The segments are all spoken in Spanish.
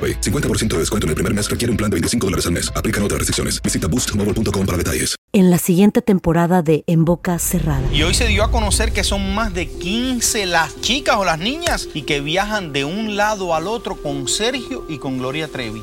AroPay. 50% de descuento en el primer mes requiere un plan de 25 dólares al mes. Aplican otras restricciones. Visita boostmobile.com para detalles. En la siguiente temporada de En Boca Cerrada. Y hoy se dio a conocer que son más de 15 las chicas o las niñas y que viajan de un lado al otro con Sergio y con Gloria Trevi.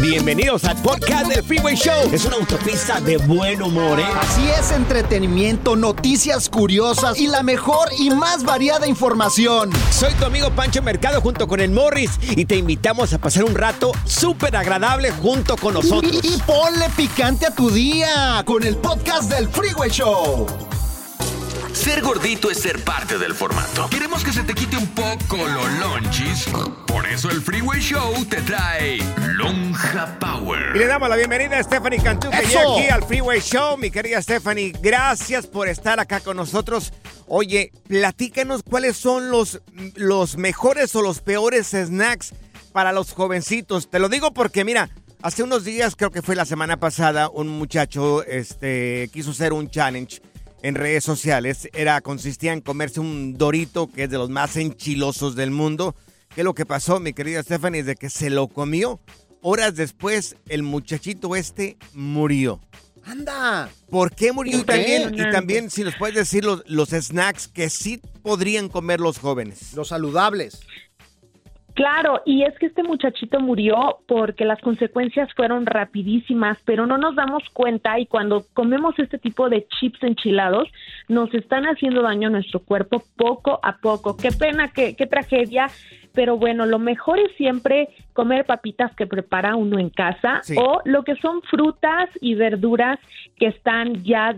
Bienvenidos al podcast del Freeway Show. Es una autopista de buen humor, ¿eh? Así es, entretenimiento, noticias curiosas y la mejor y más variada información. Soy tu amigo Pancho Mercado junto con el Morris y te invitamos a pasar un rato súper agradable junto con nosotros. Y, y ponle picante a tu día con el podcast del Freeway Show. Ser gordito es ser parte del formato. Queremos que se te quite un poco los lonchis. Por eso el Freeway Show te trae Lonja Power. Y le damos la bienvenida a Stephanie Cantú, que ¡Eso! llega aquí al Freeway Show. Mi querida Stephanie, gracias por estar acá con nosotros. Oye, platícanos cuáles son los, los mejores o los peores snacks para los jovencitos. Te lo digo porque, mira, hace unos días, creo que fue la semana pasada, un muchacho este, quiso hacer un challenge en redes sociales. Era, consistía en comerse un dorito que es de los más enchilosos del mundo. ¿Qué es lo que pasó, mi querida Stephanie? Es de que se lo comió. Horas después, el muchachito este murió. Anda. ¿Por qué murió? Y también, y también, si nos puedes decir los, los snacks que sí podrían comer los jóvenes. Los saludables. Claro, y es que este muchachito murió porque las consecuencias fueron rapidísimas, pero no nos damos cuenta y cuando comemos este tipo de chips enchilados nos están haciendo daño a nuestro cuerpo poco a poco. Qué pena, qué, qué tragedia, pero bueno, lo mejor es siempre comer papitas que prepara uno en casa Sí. o lo que son frutas y verduras que están ya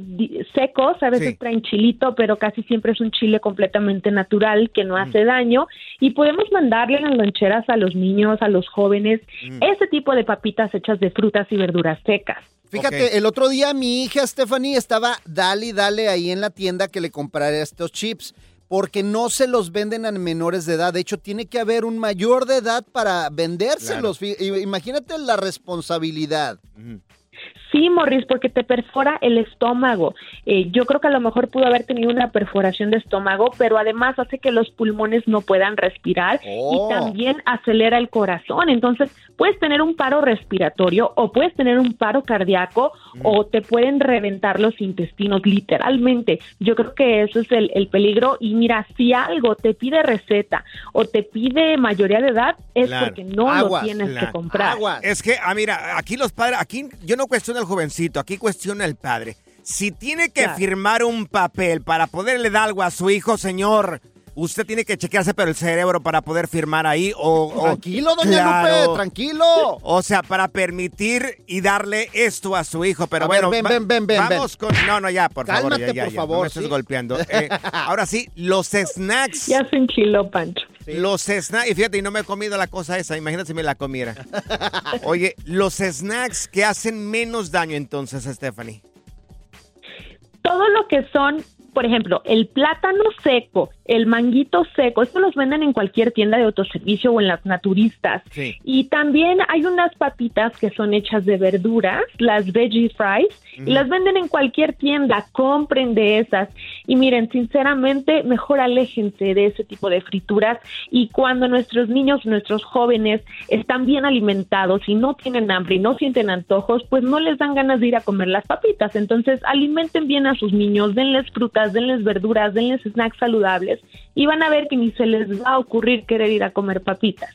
secos, a veces Sí. traen chilito, pero casi siempre es un chile completamente natural que Mm. no hace daño y podemos mandarle las loncheras a los niños, a los jóvenes, Mm. ese tipo de papitas hechas de frutas y verduras secas. Fíjate, el otro día mi hija Stephanie estaba dale y dale ahí en la tienda que le comprara estos chips. Porque no se los venden a menores de edad. De hecho, tiene que haber un mayor de edad para vendérselos. Imagínate la responsabilidad. Sí, Morris, porque te perfora el estómago. Eh, yo creo que a lo mejor pudo haber tenido una perforación de estómago, pero además hace que los pulmones no puedan respirar Oh. y también acelera el corazón. Entonces, puedes tener un paro respiratorio o puedes tener un paro cardíaco o te pueden reventar los intestinos, literalmente. Yo creo que eso es el, el peligro. Y mira, si algo te pide receta o te pide mayoría de edad, es Claro. porque no Aguas, lo tienes claro. que comprar. Es que, ah, mira, aquí los padres, aquí yo no cuestiono al jovencito, aquí cuestiona el padre. Si tiene que Claro. firmar un papel para poderle dar algo a su hijo, señor, usted tiene que chequearse pero el cerebro para poder firmar ahí o... o- Tranquilo, doña Claro. Lupe, tranquilo. O sea, para permitir y darle esto a su hijo. Pero A bueno, ven, ven, ven, ven, vamos con... No, no, ya, por favor. Cálmate, ya, ya, por ya, no favor, me golpeando. Eh, ahora sí, los snacks. Ya se enchiló, Pancho. Los snacks, y fíjate, y no me he comido la cosa esa, imagínate si me la comiera. Oye, los snacks que hacen menos daño entonces, Stephanie. todo lo que son, por ejemplo, el plátano seco, el manguito seco, esto los venden en cualquier tienda de autoservicio o en las naturistas. Sí. Y también hay unas papitas que son hechas de verduras, las veggie fries, y las venden en cualquier tienda, compren de esas. Y miren, sinceramente, mejor aléjense de ese tipo de frituras y cuando nuestros niños, nuestros jóvenes están bien alimentados y no tienen hambre y no sienten antojos, pues no les dan ganas de ir a comer las papitas. Entonces, alimenten bien a sus niños, denles frutas, denles verduras, denles snacks saludables y van a ver que ni se les va a ocurrir querer ir a comer papitas.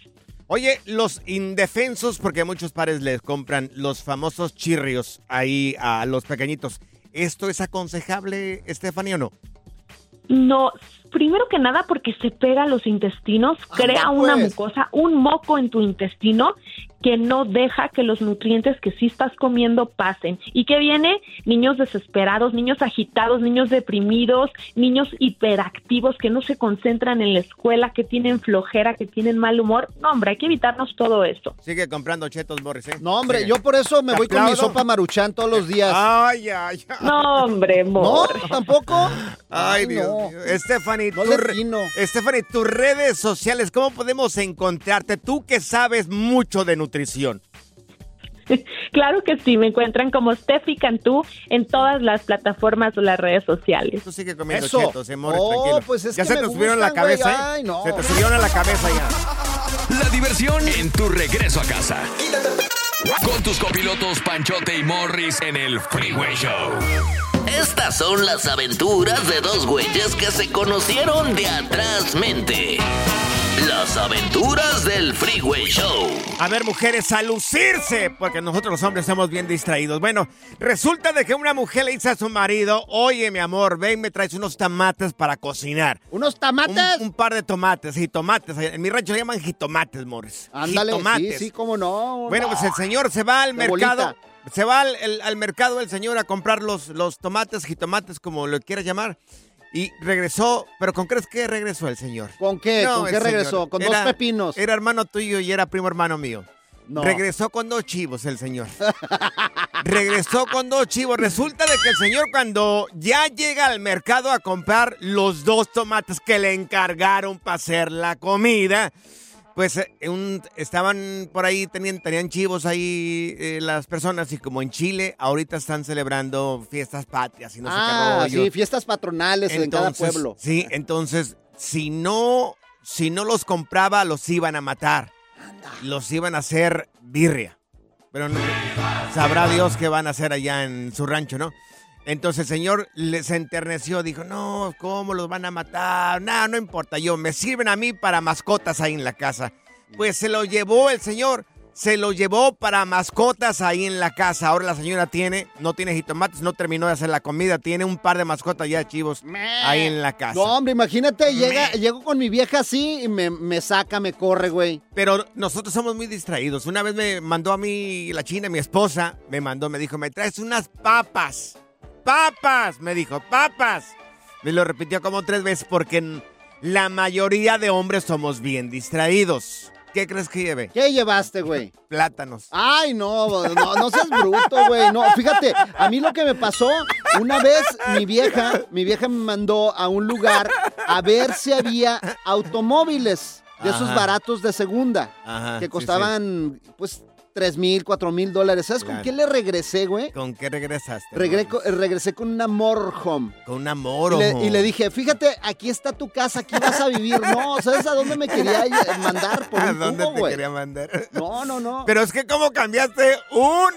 Oye, los indefensos, porque muchos padres les compran los famosos chirrios ahí a los pequeñitos. ¿Esto es aconsejable, Stephanie, o no? No, primero que nada porque se pega a los intestinos, crea una pues. mucosa, un moco en tu intestino que no deja que los nutrientes que sí estás comiendo pasen. ¿Y que viene? Niños desesperados, niños agitados, niños deprimidos, niños hiperactivos que no se concentran en la escuela, que tienen flojera, que tienen mal humor. No, hombre, hay que evitarnos todo esto. Sigue comprando chetos, Morris, ¿eh? No, hombre, Sigue. yo por eso me voy con mi aplaudo. sopa maruchan todos los días. Ay, ay, ay. No, hombre, ¿No? ¿Tampoco? Ay, Dios no. mío. Stephanie, No tu le re- atino. Stephanie, tus redes sociales, ¿cómo podemos encontrarte? Tú que sabes mucho de nutrición. Claro que sí, me encuentran como Steffi Cantú en todas las plataformas o las redes sociales. Tú sigue comiendo Eso. chetos, eh, Morris, Oh, tranquilo. pues es ya que se me te subieron a la gustan, cabeza, ¿eh? Ay, no. Se te subieron a la cabeza ya. La diversión en tu regreso a casa. Con tus copilotos Panchote y Morris en el Freeway Show. Estas son las aventuras de dos güeyes que se conocieron de atrás mente. Las aventuras del Freeway Show. A ver, mujeres, a lucirse, porque nosotros los hombres somos bien distraídos. Bueno, resulta de que una mujer le dice a su marido, oye, mi amor, ven, me traes unos tomates para cocinar. ¿Unos Un, tamates? un par de tomates, y tomates. En mi rancho le llaman jitomates, Morris. Ándale, sí, Jitomates. sí, cómo no. Bueno, pues el señor se va al mercado. bolita. Se va al, el- al mercado el señor a comprar los, los tomates, jitomates, como lo quieras llamar. Y regresó, pero ¿con crees que regresó el señor? ¿Con qué? No, ¿Con qué señor regresó? ¿Con era- dos pepinos? Era hermano tuyo y era primo hermano mío. No. Regresó con dos chivos el señor. Regresó con dos chivos. Resulta de que el señor cuando ya llega al mercado a comprar los dos tomates que le encargaron para hacer la comida, pues eh, un- estaban por ahí, tenían, tenían chivos ahí eh, las personas y como en Chile ahorita están celebrando fiestas patrias y no sé ah, qué rollo. sí, fiestas patronales en cada pueblo. Sí, entonces, si no, si no los compraba, los iban a matar. Los iban a hacer birria. Pero no- sabrá Dios qué van a hacer allá en su rancho, ¿no? Entonces el señor se enterneció, dijo, no, ¿cómo los van a matar? No, no importa, yo, me sirven a mí para mascotas ahí en la casa. Pues se lo llevó el señor, se lo llevó para mascotas ahí en la casa. Ahora la señora tiene, no tiene jitomates, no terminó de hacer la comida, tiene un par de mascotas ya chivos ahí en la casa. No, hombre, imagínate, llega, llego con mi vieja así y me, me saca, me corre, güey. Pero nosotros somos muy distraídos. Una vez me mandó a mí la china, mi esposa, me mandó, me dijo, me traes unas papas. Papas, me dijo, papas. Me lo repitió como tres veces porque la mayoría de hombres somos bien distraídos. ¿Qué crees que lleve? ¿Qué llevaste, güey? Plátanos. Ay, no, no, no seas bruto, güey. No, fíjate, a mí lo que me pasó, una vez mi vieja, mi vieja me mandó a un lugar a ver si había automóviles de esos Ajá. baratos de segunda, Ajá, que sí, costaban, pues, tres mil, cuatro mil dólares. ¿Sabes con qué le regresé, güey? ¿Con qué regresaste? Regre- regresé con una motorhome. Con un amor. Y le, y le dije, fíjate, aquí está tu casa, aquí vas a vivir. No, ¿sabes a dónde me quería mandar por ¿A un dónde te güey? quería mandar? No, no, no. Pero es que cómo cambiaste un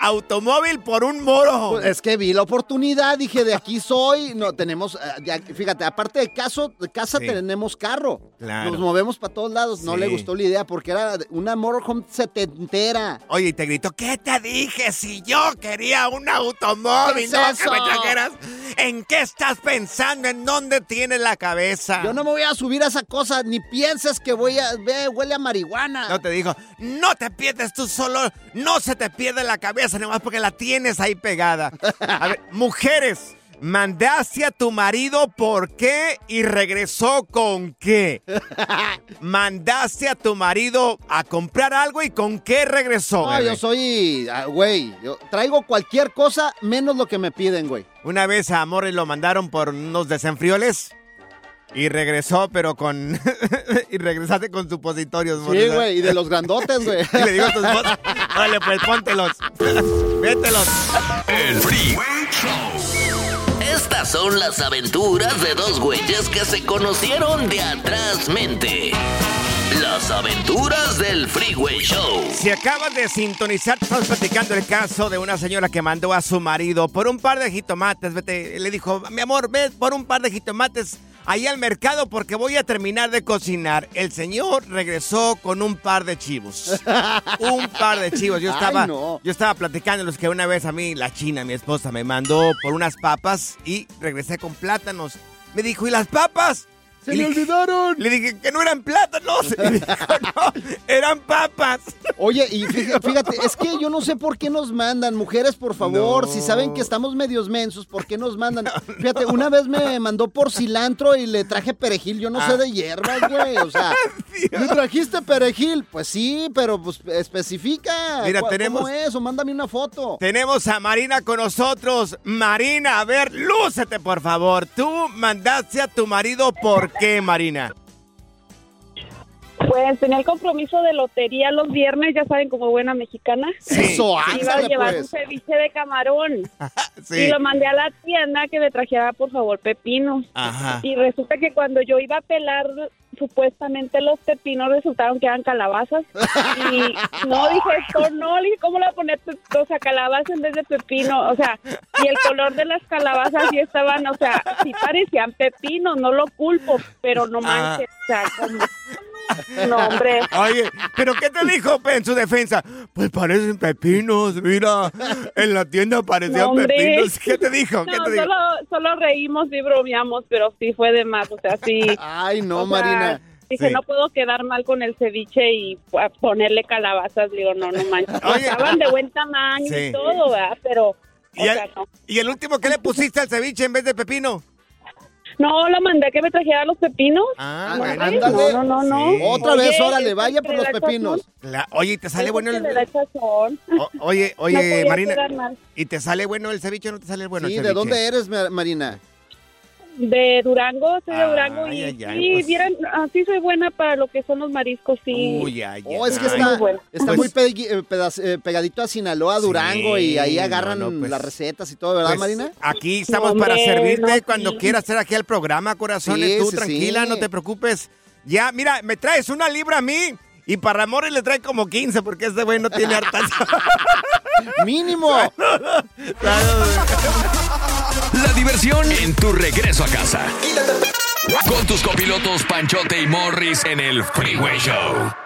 automóvil por un moro. Pues es que vi la oportunidad, dije, de aquí soy. No, tenemos, eh, fíjate, aparte de, caso, de casa Sí. tenemos carro. Claro. Nos movemos para todos lados. No Sí. le gustó la idea porque era una motorhome setentera. Oye, y te gritó, ¿qué te dije? Si yo quería un automóvil, ¿Qué es no que me trajeras. ¿En qué estás pensando? ¿En dónde tienes la cabeza? Yo no me voy a subir a esa cosa, ni pienses que voy a. Ve, huele a marihuana. No te dijo, no te pierdes tú solo, no se te pierde la cabeza nomás porque la tienes ahí pegada. A ver, mujeres, mandaste a tu marido por qué y regresó con qué. Mandaste a tu marido a comprar algo y con qué regresó. No, bebé? yo soy, ah, güey, yo traigo cualquier cosa menos lo que me piden, güey. Una vez a Morris lo mandaron por unos desenfrioles y regresó, pero con. y regresaste con supositorios, Morris. Sí, güey, y de los grandotes, güey. Y le digo a tu esposa, órale, pues póntelos. Mételos. El Freeway Show. Estas son las aventuras de dos güeyes que se conocieron de atrás mente. Las aventuras del Freeway Show. Si acabas de sintonizar, estamos platicando el caso de una señora que mandó a su marido por un par de jitomates. Vete, le dijo, mi amor, ve por un par de jitomates ahí al mercado porque voy a terminar de cocinar. El señor regresó con un par de chivos. un par de chivos. Yo Ay, estaba, no. yo estaba platicando los que una vez a mí, la china, mi esposa, me mandó por unas papas y regresé con plátanos. Me dijo, ¿y las papas? ¡Se me le- olvidaron! Le dije que no eran plátanos. Y dijo, no, eran papas. Oye, y fí- fíjate, es que yo no sé por qué nos mandan, mujeres, por favor, No. si saben que estamos medios mensos, ¿por qué nos mandan? Fíjate, una vez me mandó por cilantro y le traje perejil, yo no Ah. sé de hierbas, güey, o sea, ¿le trajiste perejil? Pues sí, pero pues especifica. Mira, ¿Cu- tenemos- ¿Cómo es? O mándame una foto. Tenemos a Marina con nosotros. Marina, a ver, lúcete, por favor. Tú mandaste a tu marido, ¿por qué, Marina? Pues tenía el compromiso de lotería los viernes, ya saben, como buena mexicana. Eso, Iba a llevar pues. un ceviche de camarón. Sí. Y lo mandé a la tienda que me trajera, por favor, pepinos. Ajá. Y resulta que cuando yo iba a pelar supuestamente los pepinos resultaron que eran calabazas. Y no dije esto, no, le dije, ¿cómo le voy a poner o sea, calabaza en vez de pepino? O sea, y el color de las calabazas sí estaban, o sea, sí parecían pepinos, no lo culpo, pero no Ah. manches, o sea, como- No, hombre. Oye, ¿pero qué te dijo pe, en su defensa? Pues parecen pepinos, mira. En la tienda parecían No, pepinos. ¿Qué te dijo? ¿Qué No, te dijo? solo, solo reímos y bromeamos, pero sí fue de más, o sea, sí. Ay, no, O sea, Marina. Dije, Sí. no puedo quedar mal con el ceviche y ponerle calabazas. Digo, no, no manches. Oye. Estaban de buen tamaño Sí. y todo, ¿verdad? Pero, o ¿Y el, sea, no. y el último qué le pusiste al ceviche en vez de pepino? No, lo mandé a que me trajera los pepinos. Ah, no, bueno. ándale. no, no, no. Sí. Otra Oye, vez, órale, es vaya por los pepinos. La- oye, ¿y te sale bueno el... o- oye, No oye, Marina. ¿Y te sale bueno el ceviche o no te sale bueno Sí, el ¿de dónde eres, Ma- Marina? De Durango, soy de Ay, Durango. Y ay, ay, sí, pues. vieran, así soy buena para lo que son los mariscos, sí. Uy, ay, ay, Oh, es que ay. está, Muy bueno. está Pues- muy pegui- eh, pedaz- eh, pegadito a Sinaloa, Sí, Durango, y ahí agarran no, pues- las recetas y todo, ¿verdad, Pues, Marina? Aquí estamos No, para hombre, servirte no, cuando sí. quieras hacer aquí el programa, corazones. Sí, Tú sí, tranquila, sí. no te preocupes. Ya, mira, me traes una libra a mí y para Ramón le trae como 15 porque este güey no tiene hartas. ¡Mínimo! La diversión en tu regreso a casa. Con tus copilotos Panchote y Morris en el Freeway Show.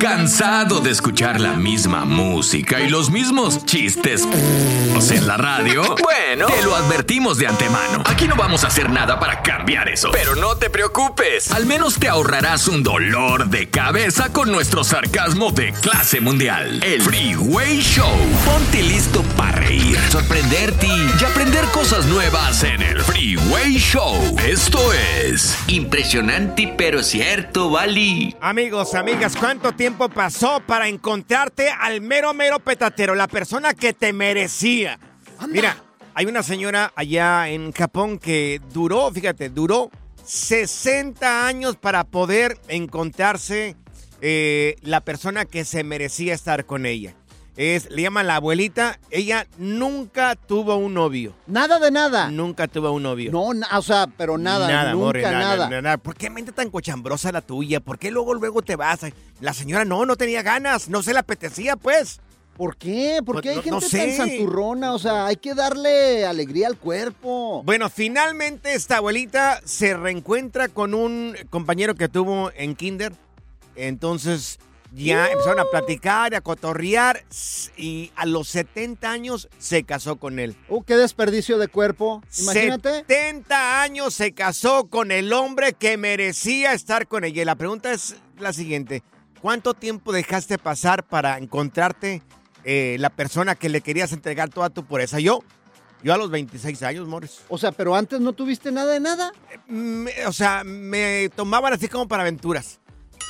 ¿Cansado de escuchar la misma música y los mismos chistes en la radio? Bueno, te lo advertimos de antemano. Aquí no vamos a hacer nada para cambiar eso. Pero no te preocupes. Al menos te ahorrarás un dolor de cabeza con nuestro sarcasmo de clase mundial. El Freeway Show. Ponte listo para reír, sorprenderte y aprender cosas nuevas en el Freeway Show. Esto es impresionante pero cierto, Bali. Amigos, amigas, ¿cuánto tiempo pasó para encontrarte al mero, mero petatero? La persona que te merecía. Mira, hay una señora allá en Japón que duró, fíjate, duró 60 años para poder encontrarse eh, la persona que se merecía estar con ella. Es, le llaman la abuelita. Ella nunca tuvo un novio. Nada de nada. Nunca tuvo un novio. No, na- o sea, pero nada, Nada, nunca more, nada, nada. nada. ¿Por qué mente tan cochambrosa la tuya? ¿Por qué luego, luego te vas? La señora no, no tenía ganas. No se le apetecía, pues. ¿Por qué? ¿Por Pues qué hay no- gente no tan sé. santurrona? O sea, hay que darle alegría al cuerpo. Bueno, finalmente esta abuelita se reencuentra con un compañero que tuvo en kinder. Entonces ya empezaron a platicar, a cotorrear y a los 70 años se casó con él. Uh, qué desperdicio de cuerpo. Imagínate. 70 años se casó con el hombre que merecía estar con ella. Y la pregunta es la siguiente. ¿Cuánto tiempo dejaste pasar para encontrarte eh, la persona que le querías entregar toda tu pureza? Yo, yo a los 26 años, Morris. O sea, pero antes no tuviste nada de nada. Me- o sea, me tomaban así como para aventuras.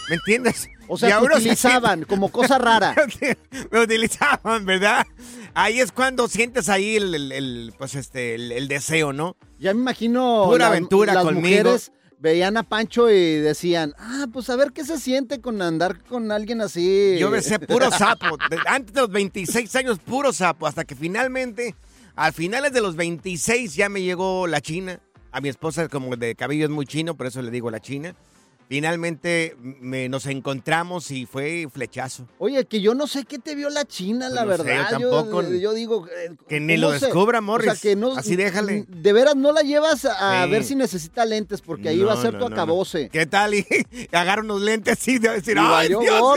¿Me entiendes? O sea, te se- utilizaban como cosa rara. me utilizaban, ¿verdad? Ahí es cuando sientes ahí el, el- el, pues este, el, el deseo, ¿no? Ya me imagino. Pura las- aventura las conmigo. mujeres veían a Pancho y decían, ah, pues a ver qué se siente con andar con alguien así. Yo besé puro sapo. Antes de los 26 años, puro sapo. Hasta que finalmente, a finales de los 26, ya me llegó la china. A mi esposa, como de cabello es muy chino, por eso le digo la china. Finalmente me- nos encontramos y fue flechazo. Oye, que yo no sé qué te vio la China, la Pues sé, verdad. yo tampoco. yo digo. eh, Que ni ¿cómo lo descubra, o Morris. sea, que no, Así déjale. De veras no la llevas a, Sí. ver si necesita lentes, porque ahí va a ser tu acabose. ¿Qué tal? Y agarra unos lentes así de decir, Y ¡ay, Dios mío!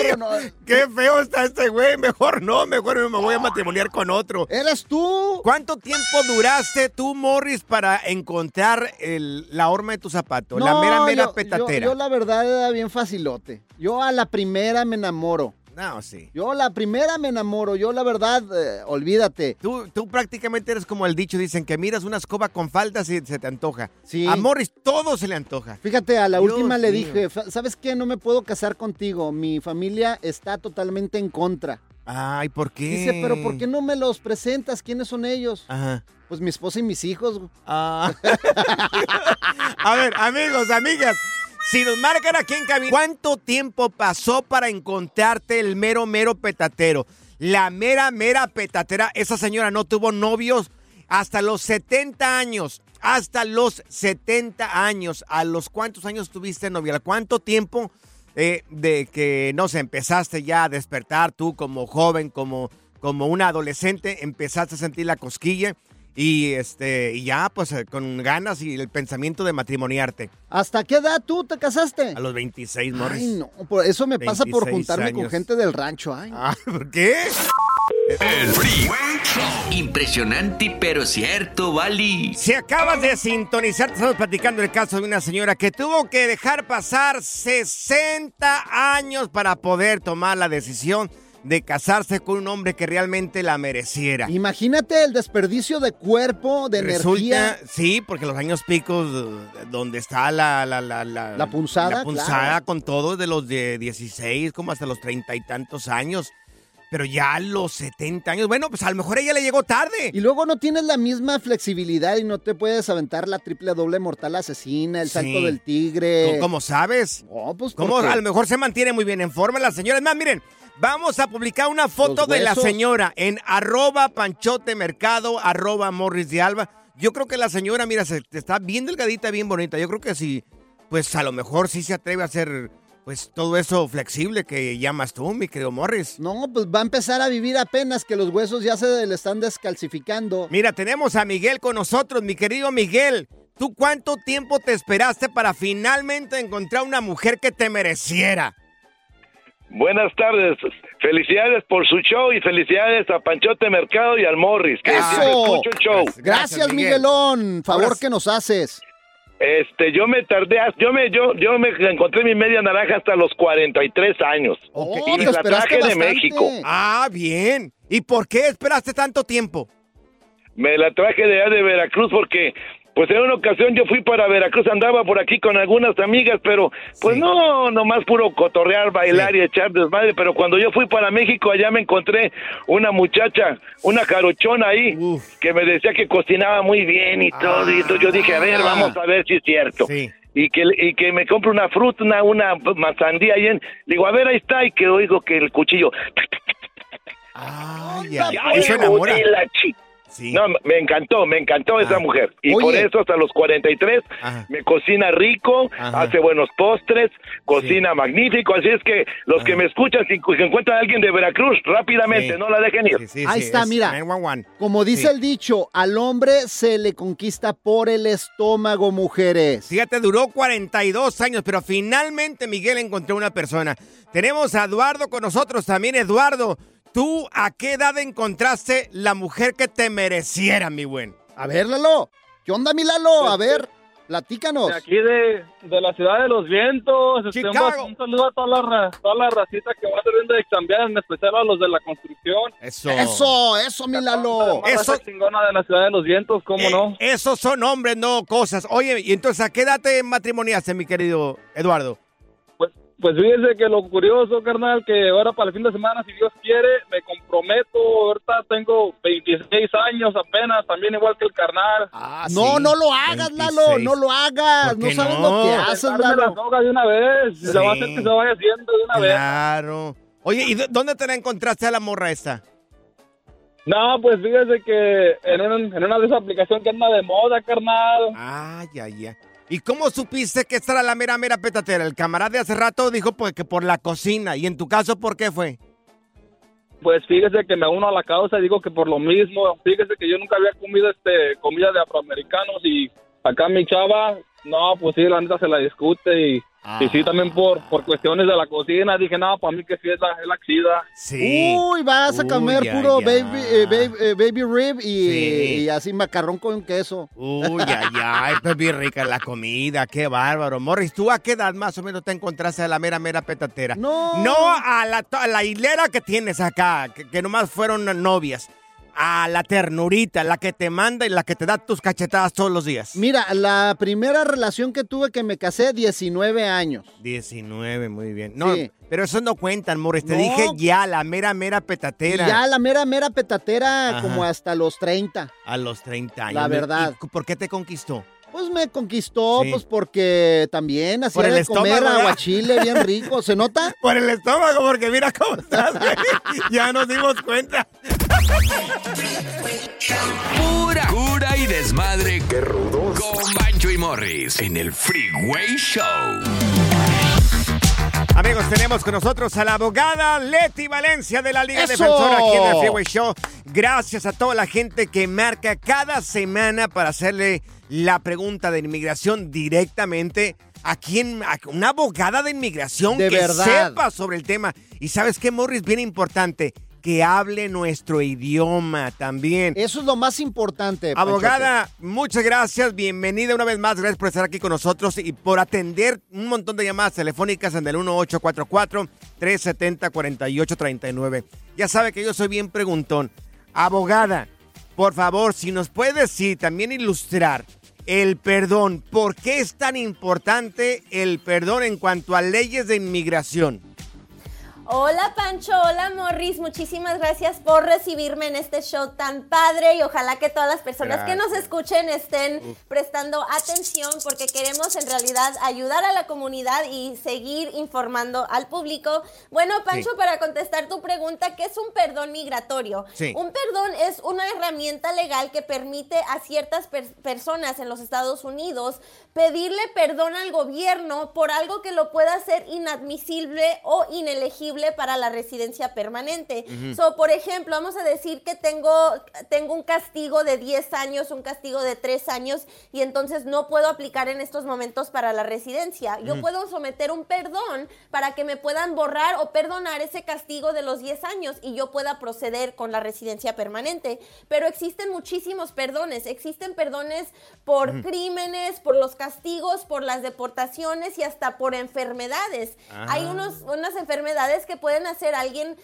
¡Qué feo está este güey! Mejor no, mejor me voy a matrimoniar con otro. ¿Eres tú? ¿Cuánto tiempo duraste tú, Morris, para encontrar el- la horma de tu zapato? la mera, mera yo- petatera. Yo la verdad era bien facilote. Yo a la primera me enamoro. No, sí. Yo a la primera me enamoro. Yo la verdad, eh, olvídate. Tú, tú prácticamente eres como el dicho, dicen que miras una escoba con faldas y se te antoja. Sí. A Morris todo se le antoja. Fíjate, a la Dios última le dije, "Fa- ¿sabes qué? No me puedo casar contigo. Mi familia está totalmente en contra. Ay, ¿por qué? Dice, pero ¿por qué no me los presentas? ¿Quiénes son ellos? Ajá. Pues mi esposa y mis hijos. Ah. A ver, amigos, amigas, si nos marcan aquí en cabina, ¿cuánto tiempo pasó para encontrarte el mero, mero petatero? La mera, mera petatera. Esa señora no tuvo novios hasta los 70 años. Hasta los 70 años. ¿A los cuántos años tuviste novia? ¿A cuánto tiempo eh, de que, no sé, empezaste ya a despertar tú como joven, como, como una adolescente, empezaste a sentir la cosquilla? Y este, y ya, pues eh, con ganas y el pensamiento de matrimoniarte. ¿Hasta qué edad tú te casaste? A los 26, Morris. Ay, no, por eso me pasa por 26 juntarme con gente del rancho. Ay, Ah, ¿Por qué? El Freeway Show. Impresionante pero cierto, Bali. Si acabas de sintonizar, te estamos platicando el caso de una señora que tuvo que dejar pasar 60 años para poder tomar la decisión de casarse con un hombre que realmente la mereciera. Imagínate el desperdicio de cuerpo, de Resulta, energía. sí, porque los años picos, eh, donde está la... La, la, la, La punzada, La punzada claro. con todo, de los de 16 como hasta los treinta y tantos años. Pero ya a los 70 años, bueno, pues a lo mejor ella le llegó tarde. Y luego no tienes la misma flexibilidad y no te puedes aventar la triple doble mortal asesina, el Sí. salto del tigre. ¿Cómo- ¿Cómo sabes? No, pues ¿Cómo a lo mejor se mantiene muy bien en forma la señora? Es más, miren, vamos a publicar una foto de la señora en arroba panchote mercado, arroba morris de alba. Yo creo que la señora, mira, se, está bien delgadita, bien bonita. Yo creo que sí, pues a lo mejor sí se atreve a hacer, pues todo eso flexible que llamas tú, mi querido Morris. No, pues va a empezar a vivir apenas que los huesos ya se le están descalcificando. Mira, tenemos a Miguel con nosotros, mi querido Miguel. ¿Tú cuánto tiempo te esperaste para finalmente encontrar una mujer que te mereciera? Buenas tardes. Felicidades por su show y felicidades a Panchote Mercado y al Morris. Que ¡Eso! el show. Gracias, Miguelón. Favor que nos haces. Este, yo me tardé, yo me, yo, yo me encontré mi media naranja hasta los 43 años. Oh, y la traje de. México. Ah, bien. ¿Y por qué esperaste tanto tiempo? Me la traje de allá de Veracruz porque, pues en una ocasión yo fui para Veracruz, andaba por aquí con algunas amigas, pero pues no, nomás puro cotorrear, bailar y echar desmadre. Pero cuando yo fui para México, allá me encontré una muchacha, una jarochona ahí, que me decía que cocinaba muy bien y todo. Y entonces yo dije, a ver, vamos a ver si es cierto. Y que, y que me compre una fruta, una, una manzandía ahí en... Digo, a ver, ahí está, y que oigo que el cuchillo... Ay, Ya, ay, eso enamora. de la chi- No, me encantó, me encantó esa mujer. Y por Oye. eso hasta los 43 me cocina rico, Ajá. hace buenos postres, cocina magnífico. Así es que los que me escuchan, si encuentran a alguien de Veracruz, rápidamente, Sí. no la dejen ir. Ahí está, mira. 911. Como dice Sí. el dicho, al hombre se le conquista por el estómago, mujeres. Fíjate, duró 42 años, pero finalmente Miguel encontró una persona. Tenemos a Eduardo con nosotros también. Eduardo, ¿tú a qué edad encontraste la mujer que te mereciera, mi buen? A ver, Lalo. ¿Qué onda, mi Lalo? A ver, platícanos. De aquí de, de la ciudad de los vientos. este, un, Chicago. un saludo a toda la, toda la racita que va saliendo de cambiar, en especial a los de la construcción. Eso. Eso, eso, mi Lalo. Eso- chingona de la ciudad de los vientos, ¿cómo no? Esos son hombres, no cosas. Oye, y entonces, ¿a qué edad te matrimoniaste, mi querido Eduardo? Pues fíjese que lo curioso, carnal, que ahora para el fin de semana, si Dios quiere, me comprometo. Ahorita tengo 26 años apenas, también igual que el carnal. no, no lo hagas, Lalo. No lo hagas. No sabes no? lo que haces, la Lalo. droga de una vez. Se va a hacer que se vaya haciendo de una vez. Claro. Oye, ¿y dó- dónde te la encontraste a la morra esta? No, pues fíjese que en, un- en una de esas aplicaciones que anda de moda, carnal. Ay, ay, ay. ¿Y cómo supiste que esta era la mera, mera petatera? El camarada de hace rato dijo pues que por la cocina. ¿Y en tu caso por qué fue? Pues fíjese que me uno a la causa y digo que por lo mismo, fíjese que yo nunca había comido este comida de afroamericanos y acá mi chava, no, pues sí, la neta se la discute y, y sí también por, por cuestiones de la cocina, dije, no, para mí que sí es la, es la chida. Sí. Uy, vas a comer Uy, puro ay, ay. baby, eh, baby, eh, baby rib y, Sí. y así macarrón con queso. Uy, ay, ay, pues bien rica la comida, qué bárbaro. Morris, ¿tú a qué edad más o menos te encontraste a la mera, mera petatera? No. No a la, a la hilera que tienes acá, que, que nomás fueron novias. A la ternurita, la que te manda y la que te da tus cachetadas todos los días. Mira, la primera relación que tuve que me casé, 19 años. 19, muy bien. No, Sí. pero eso no cuentan, Morris. Te No. dije ya, la mera, mera Y petatera. ya la mera, mera petatera Ajá. como hasta los 30. A los 30 años. La verdad. ¿Y ¿Por qué te conquistó? Pues me conquistó, Sí. pues porque también hacía Por el de comer estómago, aguachile bien rico. ¿Se nota? Por el estómago, porque mira cómo estás, güey. Ya nos dimos cuenta. Pura cura y desmadre. Qué rudos. Con Bancho y Morris en el Freeway Show. Amigos, tenemos con nosotros a la abogada Leti Valencia de la Liga ¡Eso! Defensora aquí en el Freeway Show. Gracias a toda la gente que marca cada semana para hacerle la pregunta de inmigración directamente a quien, a una abogada de inmigración De que verdad. sepa sobre el tema. Y sabes qué, Morris, bien importante, que hable nuestro idioma también. Eso es lo más importante. Abogada, muchas gracias, bienvenida una vez más, gracias por estar aquí con nosotros y por atender un montón de llamadas telefónicas en el 1844-370-4839. Ya sabe que yo soy bien preguntón. Abogada, por favor, si nos puede decir, también ilustrar el perdón, ¿por qué es tan importante el perdón en cuanto a leyes de inmigración? Hola Pancho, hola Morris, muchísimas gracias por recibirme en este show tan padre y ojalá que todas las personas que nos escuchen estén prestando atención porque queremos en realidad ayudar a la comunidad y seguir informando al público. Bueno Pancho, Sí. para contestar tu pregunta, ¿qué es un perdón migratorio? Sí. Un perdón es una herramienta legal que permite a ciertas per- personas en los Estados Unidos pedirle perdón al gobierno por algo que lo pueda hacer inadmisible o inelegible para la residencia permanente. So, por ejemplo, vamos a decir que tengo, tengo un castigo de 10 años, un castigo de 3 años y entonces no puedo aplicar en estos momentos para la residencia. Yo puedo someter un perdón para que me puedan borrar o perdonar ese castigo de los 10 años y yo pueda proceder con la residencia permanente. Pero existen muchísimos perdones. Existen perdones por crímenes, por los castigos, por las deportaciones y hasta por enfermedades. Ah. Hay unos, unas enfermedades que pueden hacer a alguien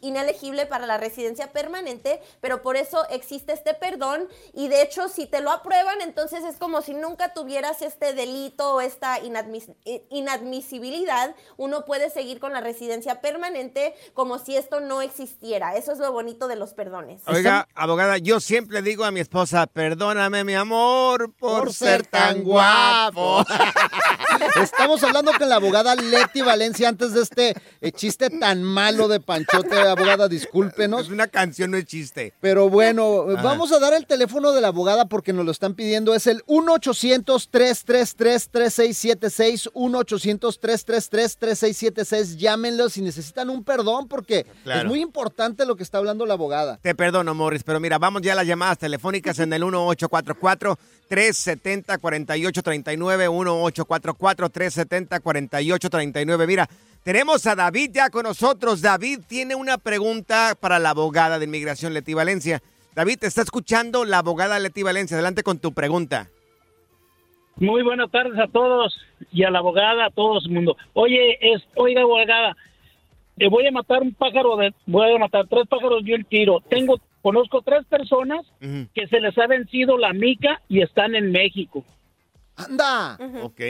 inelegible para la residencia permanente, pero por eso existe este perdón y de hecho si te lo aprueban, entonces es como si nunca tuvieras este delito o esta inadmis- inadmisibilidad, uno puede seguir con la residencia permanente como si esto no existiera. Eso es lo bonito de los perdones. Oiga, abogada, yo siempre digo a mi esposa, perdóname, mi amor, por, Por ser tan guapo. Estamos hablando con la abogada Leti Valencia antes de este chiste tan malo de Panchote. Abogada, discúlpenos. Es una canción, no es chiste. Pero bueno, Ajá. vamos a dar el teléfono de la abogada porque nos lo están pidiendo. Es el 1-800-333-3676. 1-800-333-3676. Llámenlo si necesitan un perdón porque Claro. es muy importante lo que está hablando la abogada. Te perdono, Morris, pero mira, vamos ya a las llamadas telefónicas en el 1844-370-4839, 1844-370-4839. Mira, tenemos a David ya con nosotros. David tiene una pregunta para la abogada de inmigración, Leti Valencia. David, te está escuchando la abogada Leti Valencia. Adelante con tu pregunta. Muy buenas tardes a todos y a la abogada, a todo el mundo. Oye, es, oiga, abogada, te voy a matar un pájaro, de, voy a matar tres pájaros de un tiro. Tengo, conozco tres personas que se les ha vencido la mica y están en México. ¡Anda! Ok.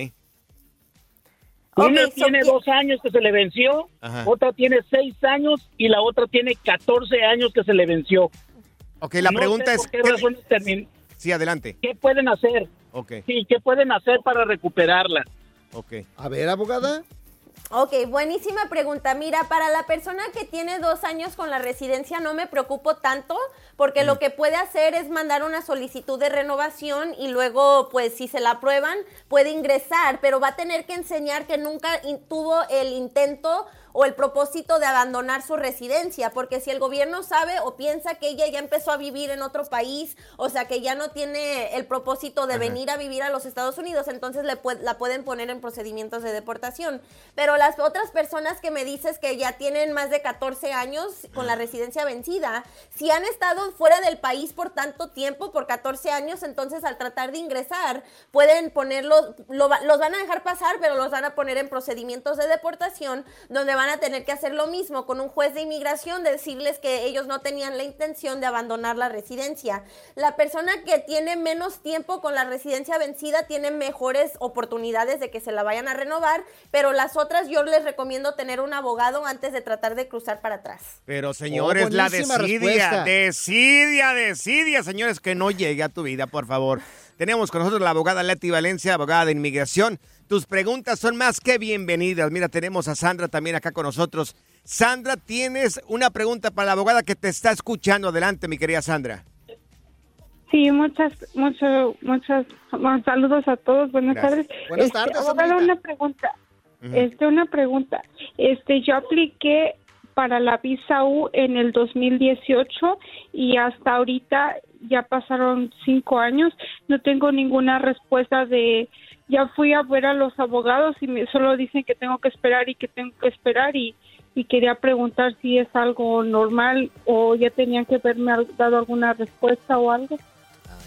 Una Ok, so tiene que- dos años que se le venció, Ajá. otra tiene seis años y la otra tiene 14 años que se le venció. Ok, la No pregunta sé es... por qué razones termin- Sí, adelante. ¿Qué pueden hacer? Ok, Sí, ¿qué pueden hacer para recuperarla? ok. A ver, abogada. Ok, buenísima pregunta. Mira, para la persona que tiene dos años con la residencia no me preocupo tanto porque lo que puede hacer es mandar una solicitud de renovación y luego, pues, si se la aprueban, puede ingresar, pero va a tener que enseñar que nunca tuvo el intento o el propósito de abandonar su residencia, porque si el gobierno sabe o piensa que ella ya empezó a vivir en otro país, o sea, que ya no tiene el propósito de Ajá. venir a vivir a los Estados Unidos, entonces le pue- la pueden poner en procedimientos de deportación. Pero las otras personas que me dices que ya tienen más de 14 años con la residencia vencida, si han estado fuera del país por tanto tiempo, por 14 años, entonces al tratar de ingresar, pueden ponerlos, lo los van a dejar pasar, pero los van a poner en procedimientos de deportación, donde van a tener que hacer lo mismo con un juez de inmigración, decirles que ellos no tenían la intención de abandonar la residencia. La persona que tiene menos tiempo con la residencia vencida tiene mejores oportunidades de que se la vayan a renovar, pero las otras yo les recomiendo tener un abogado antes de tratar de cruzar para atrás. Pero señores, Oh, la desidia, respuesta. desidia, desidia, señores, que no llegue a tu vida, por favor. Tenemos con nosotros la abogada Leti Valencia, abogada de inmigración. Tus preguntas son más que bienvenidas. Mira, tenemos a Sandra también acá con nosotros. Sandra, tienes una pregunta para la abogada que te está escuchando. Adelante, mi querida Sandra. Sí, muchas, muchos bueno, saludos a todos. Buenas Gracias. tardes. Buenas Este, tardes, abogada, una pregunta. Este, una pregunta. Este, yo apliqué para la visa U en el 2018 y hasta ahorita ya pasaron cinco años. No tengo ninguna respuesta de. Ya fui a ver a los abogados y me solo dicen que tengo que esperar y que tengo que esperar y y quería preguntar si es algo normal o ya tenían que haberme dado alguna respuesta o algo.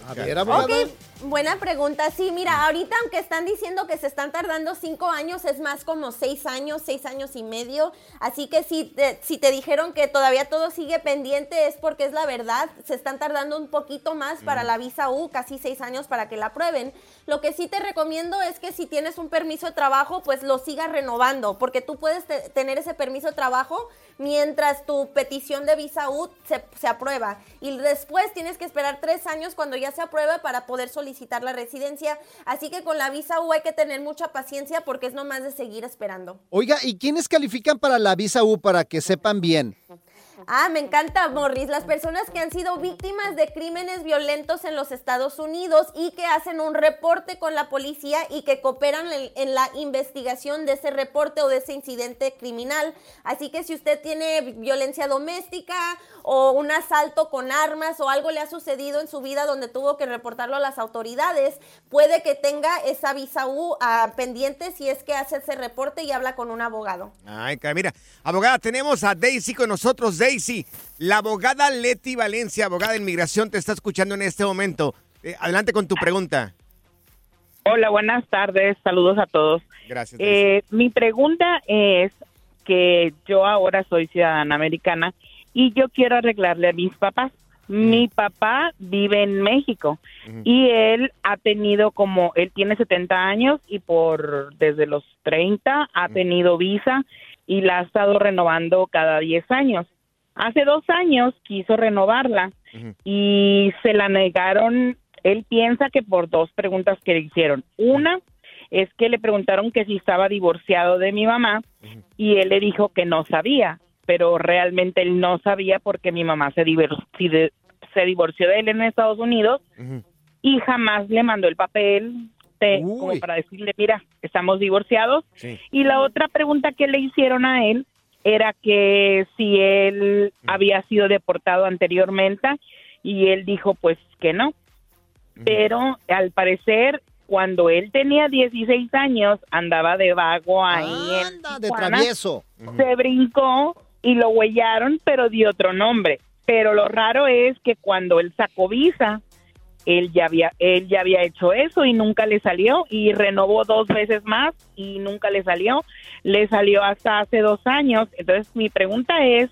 A ver, abogada. Ok, Buena pregunta. Sí, mira, ahorita aunque están diciendo que se están tardando cinco años, es más como seis años, seis años y medio. Así que si te, si te dijeron que todavía todo sigue pendiente es porque es la verdad. Se están tardando un poquito más para la visa U, casi seis años para que la aprueben. Lo que sí te recomiendo es que si tienes un permiso de trabajo, pues lo sigas renovando, porque tú puedes te- tener ese permiso de trabajo mientras tu petición de visa U se, se aprueba. Y después tienes que esperar tres años cuando ya se apruebe para poder solicitar la residencia. Así que con la visa U hay que tener mucha paciencia porque es nomás de seguir esperando. Oiga, ¿y quiénes califican para la visa U para que sepan bien? Ah, me encanta, Morris. Las personas que han sido víctimas de crímenes violentos en los Estados Unidos y que hacen un reporte con la policía y que cooperan en, la investigación de ese reporte o de ese incidente criminal. Así que si usted tiene violencia doméstica o un asalto con armas o algo le ha sucedido en su vida donde tuvo que reportarlo a las autoridades, puede que tenga esa visa U ah, pendiente si es que hace ese reporte y habla con un abogado. Ay, mira, abogada, tenemos a Daisy con nosotros. Daisy, la abogada Leti Valencia, abogada de inmigración, te está escuchando en este momento. Eh, adelante con tu pregunta. Hola, buenas tardes. Saludos a todos. Gracias. Eh, mi pregunta es que yo ahora soy ciudadana americana y yo quiero arreglarle a mis papás. Mi papá vive en México y él ha tenido como, él tiene 70 años y por desde los 30 ha tenido visa y la ha estado renovando cada 10 años. Hace dos años quiso renovarla y se la negaron. Él piensa que por dos preguntas que le hicieron. Una es que le preguntaron que si estaba divorciado de mi mamá y él le dijo que no sabía, pero realmente él no sabía porque mi mamá se, se divorció de él en Estados Unidos y jamás le mandó el papel de- como para decirle, mira, estamos divorciados. Y la otra pregunta que le hicieron a él era que si él había sido deportado anteriormente y él dijo pues que no. Pero al parecer cuando él tenía 16 años andaba de vago ahí en de travieso. Se brincó y lo huellaron, pero de otro nombre. Pero lo raro es que cuando él sacó visa, él ya había él ya había hecho eso y nunca le salió y renovó dos veces más y nunca le salió le salió hasta hace dos años entonces mi pregunta es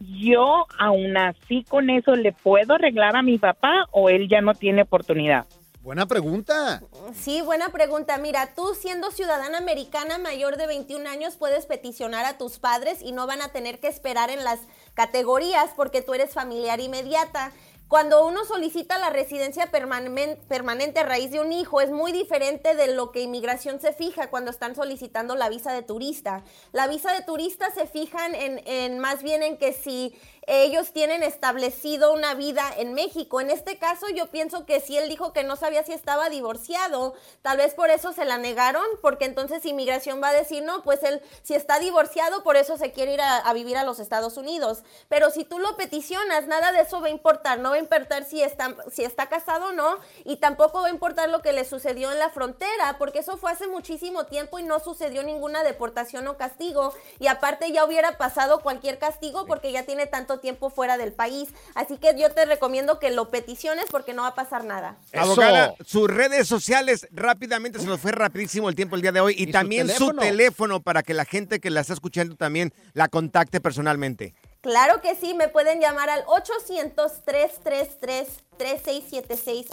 yo aún así con eso le puedo arreglar a mi papá o él ya no tiene oportunidad Buena pregunta. Sí, buena pregunta. Mira, tú siendo ciudadana americana mayor de 21 años puedes peticionar a tus padres y no van a tener que esperar en las categorías porque tú eres familiar inmediata. Cuando uno solicita la residencia permanen- permanente a raíz de un hijo, es muy diferente de lo que inmigración se fija cuando están solicitando la visa de turista. La visa de turista se fijan en más bien en que si ellos tienen establecido una vida en México. En este caso, yo pienso que si él dijo que no sabía si estaba divorciado, tal vez por eso se la negaron, porque entonces inmigración va a decir, no, pues él si está divorciado, por eso se quiere ir a, a vivir a los Estados Unidos. Pero si tú lo peticionas, nada de eso va a importar. No va a importar si está, si está casado o no, y tampoco va a importar lo que le sucedió en la frontera, porque eso fue hace muchísimo tiempo y no sucedió ninguna deportación o castigo. Y aparte ya hubiera pasado cualquier castigo porque ya tiene tanto tiempo fuera del país. Así que yo te recomiendo que lo peticiones porque no va a pasar nada. Abogada, sus redes sociales rápidamente se nos fue rapidísimo el tiempo el día de hoy y, su también su teléfono? teléfono para que la gente que la está escuchando también la contacte personalmente. Claro que sí, me pueden llamar al 800-333-3676,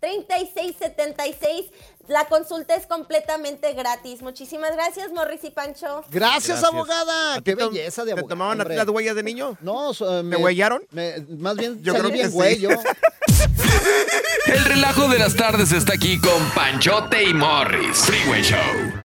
800-333-3676. La consulta es completamente gratis. Muchísimas gracias, Morris y Pancho. Gracias, abogada. ¿A Qué belleza de te tomaban a ti hombre. las huellas de niño? No, me, huellaron? más bien Yo creo que bien sí. yo. El relajo de las tardes está aquí con Panchote y Morris. Freeway Show.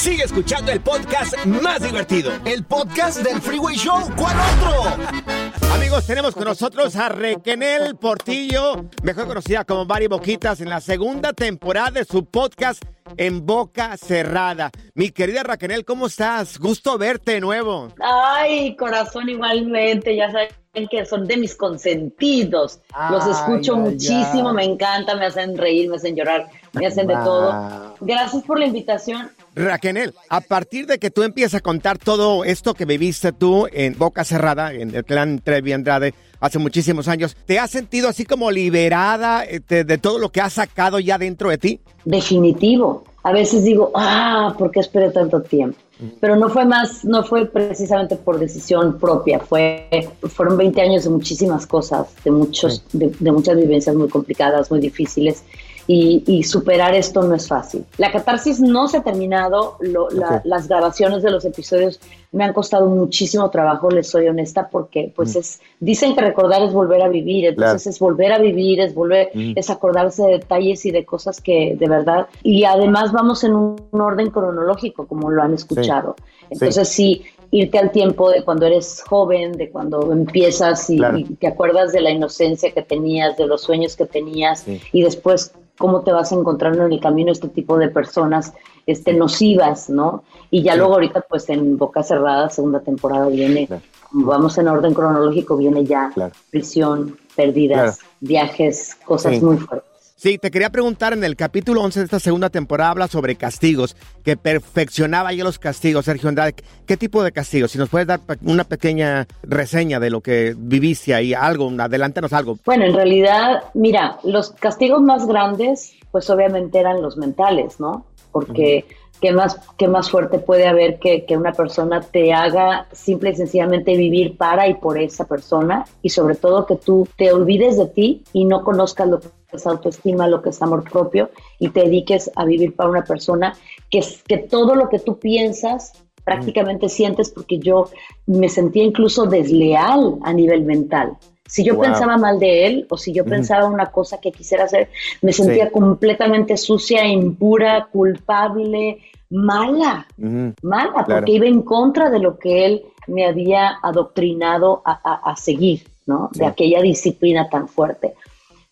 Sigue escuchando el podcast más divertido. El podcast del Freeway Show. ¿Cuál otro? Amigos, tenemos con nosotros a Requenel Portillo, mejor conocida como Mari Boquitas, en la segunda temporada de su podcast En Boca Cerrada. Mi querida Raquel, ¿cómo estás? Gusto verte de nuevo. Ay, corazón, igualmente. Ya saben que son de mis consentidos. Los escucho ay, muchísimo, ay. me encanta, me hacen reír, me hacen llorar, me hacen de todo. Gracias por la invitación. Raquel, a partir de que tú empiezas a contar todo esto que viviste tú en Boca Cerrada, en el clan Trevi Andrade, hace muchísimos años, ¿te has sentido así como liberada eh, de, de todo lo que has sacado ya dentro de ti? Definitivo. A veces digo, ah, ¿por qué esperé tanto tiempo? Pero no fue más, no fue precisamente por decisión propia, fue, fueron 20 años de muchísimas cosas, de, muchos, de, de muchas vivencias muy complicadas, muy difíciles, y, y superar esto no es fácil. La catarsis no se ha terminado, lo- la- Ok. las grabaciones de los episodios me han costado muchísimo trabajo, les soy honesta, porque pues es, dicen que recordar es volver a vivir, entonces Claro. es volver a vivir, es volver, Mm. es acordarse de detalles y de cosas que de verdad, y además vamos en un, orden cronológico, como lo han escuchado. Entonces sí, irte al tiempo de cuando eres joven, de cuando empiezas y, Claro. y te acuerdas de la inocencia que tenías, de los sueños que tenías, Sí. y después cómo te vas encontrando en el camino este tipo de personas este, nocivas, ¿no? Y ya Sí. luego ahorita, pues en Boca Cerrada, segunda temporada viene, vamos en orden cronológico, viene ya prisión, pérdidas, Claro. viajes, cosas Sí. muy fuertes. Sí, te quería preguntar, en el capítulo 11 de esta segunda temporada habla sobre castigos, que perfeccionaba ya los castigos, Sergio Andrade. ¿Qué tipo de castigos? Si nos puedes dar una pequeña reseña de lo que viviste ahí, algo, adelántanos algo. Bueno, en realidad, mira, los castigos más grandes, pues obviamente eran los mentales, ¿no? Porque ¿qué, más, qué más fuerte puede haber que, que una persona te haga simple y sencillamente vivir para y por esa persona y sobre todo que tú te olvides de ti y no conozcas lo que es autoestima, lo que es amor propio y te dediques a vivir para una persona que, que todo lo que tú piensas prácticamente sientes porque yo me sentía incluso desleal a nivel mental. Si yo Wow. pensaba mal de él o si yo pensaba una cosa que quisiera hacer, me sentía Sí. completamente sucia, impura, culpable, mala, mala, Claro. porque iba en contra de lo que él me había adoctrinado a, a- a seguir, ¿no? De aquella disciplina tan fuerte.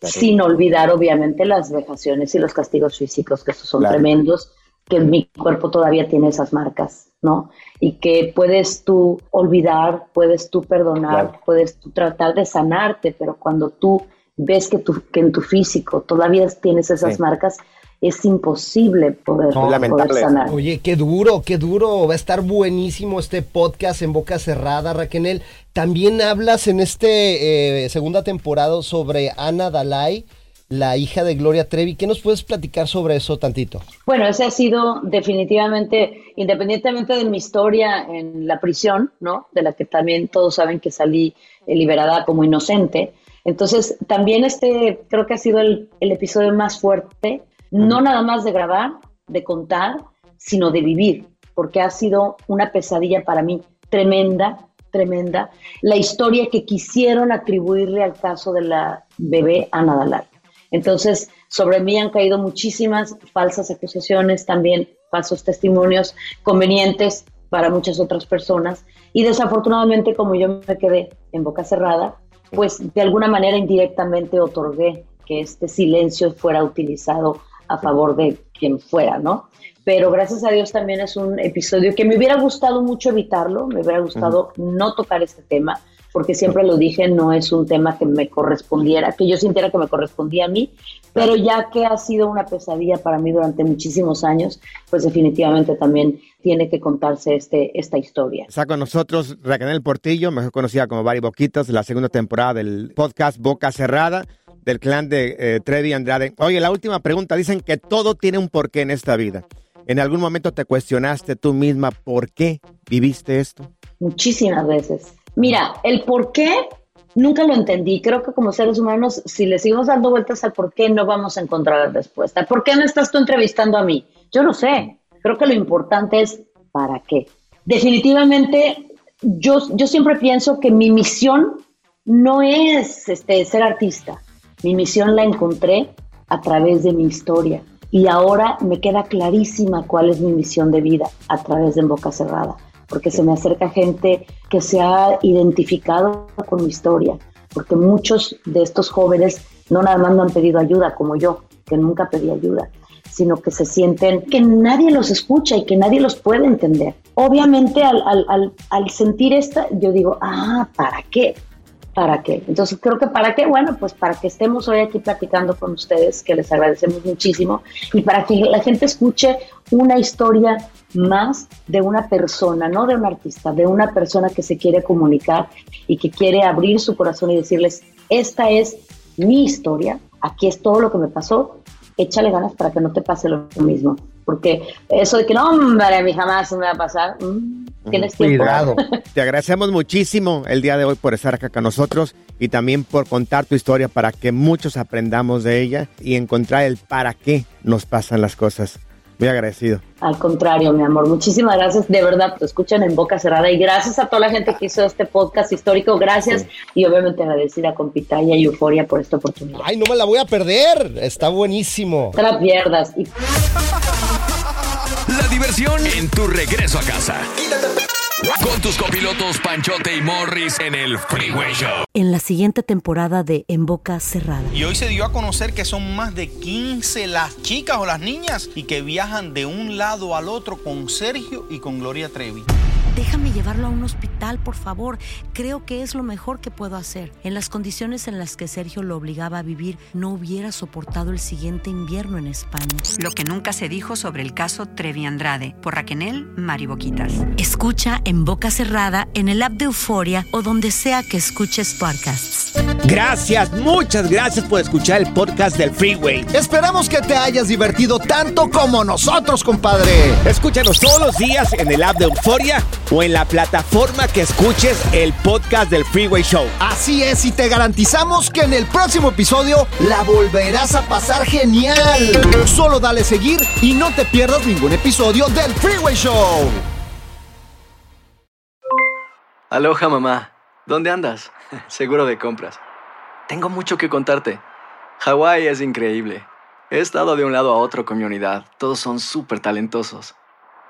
Sin olvidar, obviamente, las vejaciones y los castigos físicos, que son Claro. tremendos, que mi cuerpo todavía tiene esas marcas, ¿no? Y que puedes tú olvidar, puedes tú perdonar, puedes tú tratar de sanarte, pero cuando tú ves que, tu, que en tu físico todavía tienes esas Sí. marcas, es imposible poder, poder sanar. Oye, qué duro, qué duro. Va a estar buenísimo este podcast en boca cerrada, Raquel. También hablas en este eh, segunda temporada sobre Ana Dalai, la hija de Gloria Trevi. ¿Qué nos puedes platicar sobre eso tantito? Bueno, ese ha sido definitivamente, independientemente de mi historia en la prisión, ¿no? De la que también todos saben que salí eh, liberada como inocente. Entonces, también este creo que ha sido el, el episodio más fuerte, no nada más de grabar, de contar, sino de vivir, porque ha sido una pesadilla para mí tremenda, tremenda, la historia que quisieron atribuirle al caso de la bebé Ana Dalai. Entonces, sobre mí han caído muchísimas falsas acusaciones, también falsos testimonios convenientes para muchas otras personas. Y desafortunadamente, como yo me quedé en boca cerrada, pues de alguna manera indirectamente otorgué que este silencio fuera utilizado a favor de quien fuera, ¿no? Pero gracias a Dios también es un episodio que me hubiera gustado mucho evitarlo, me hubiera gustado no tocar este tema, porque siempre lo dije, no es un tema que me correspondiera, que yo sintiera que me correspondía a mí, pero ya que ha sido una pesadilla para mí durante muchísimos años, pues definitivamente también tiene que contarse este, esta historia. Está con nosotros Raquel Portillo, mejor conocida como Bari Boquitas, la segunda temporada del podcast Boca Cerrada del clan de eh, Trevi Andrade. Oye, la última pregunta, dicen que todo tiene un porqué en esta vida. ¿En algún momento te cuestionaste tú misma por qué viviste esto? Muchísimas veces. Mira, el por qué nunca lo entendí. Creo que como seres humanos, si le seguimos dando vueltas al por qué, no vamos a encontrar la respuesta. ¿Por qué me estás tú entrevistando a mí? Yo no sé. Creo que lo importante es para qué. Definitivamente, yo, yo siempre pienso que mi misión no es este, ser artista. Mi misión la encontré a través de mi historia. Y ahora me queda clarísima cuál es mi misión de vida a través de Boca Cerrada, porque se me acerca gente que se ha identificado con mi historia, porque muchos de estos jóvenes no nada más no han pedido ayuda como yo, que nunca pedí ayuda, sino que se sienten que nadie los escucha y que nadie los puede entender. Obviamente al, al, al sentir esta, yo digo, ah, ¿para qué? ¿Para qué? Entonces creo que para qué, bueno, pues para que estemos hoy aquí platicando con ustedes, que les agradecemos muchísimo, y para que la gente escuche una historia más de una persona, no de un artista, de una persona que se quiere comunicar y que quiere abrir su corazón y decirles, esta es mi historia, aquí es todo lo que me pasó, échale ganas para que no te pase lo mismo. Porque eso de que no, hombre, a mí jamás me va a pasar, mm, tienes tiempo. Cuidado. Te agradecemos muchísimo el día de hoy por estar acá con nosotros y también por contar tu historia para que muchos aprendamos de ella y encontrar el para qué nos pasan las cosas. Muy agradecido. Al contrario, mi amor, muchísimas gracias. De verdad, te escuchan en boca cerrada y gracias a toda la gente que hizo este podcast histórico. Gracias y obviamente agradecida con Pitaya y Euforia por esta oportunidad. Ay, no me la voy a perder. Está buenísimo. No te la pierdas. Y... La diversión en tu regreso a casa. Con tus copilotos Panchote y Morris en el Freeway Show. En la siguiente temporada de En Boca Cerrada. Y hoy se dio a conocer que son más de 15 las chicas o las niñas y que viajan de un lado al otro con Sergio y con Gloria Trevi. Déjame llevarlo a un hospital, por favor. Creo que es lo mejor que puedo hacer. En las condiciones en las que Sergio lo obligaba a vivir, no hubiera soportado el siguiente invierno en España. Lo que nunca se dijo sobre el caso Trevi Andrade, por Raquel Mariboquitas. Escucha en boca cerrada, en el app de Euforia o donde sea que escuches podcasts. Gracias, muchas gracias por escuchar el podcast del Freeway. Esperamos que te hayas divertido tanto como nosotros, compadre. Escúchanos todos los días en el app de Euforia o en la plataforma que escuches el podcast del Freeway Show. Así es, y te garantizamos que en el próximo episodio la volverás a pasar genial. Solo dale seguir y no te pierdas ningún episodio del Freeway Show. Aloha mamá, ¿dónde andas? Seguro de compras. Tengo mucho que contarte. Hawái es increíble. He estado de un lado a otro con mi unidad. Todos son súper talentosos.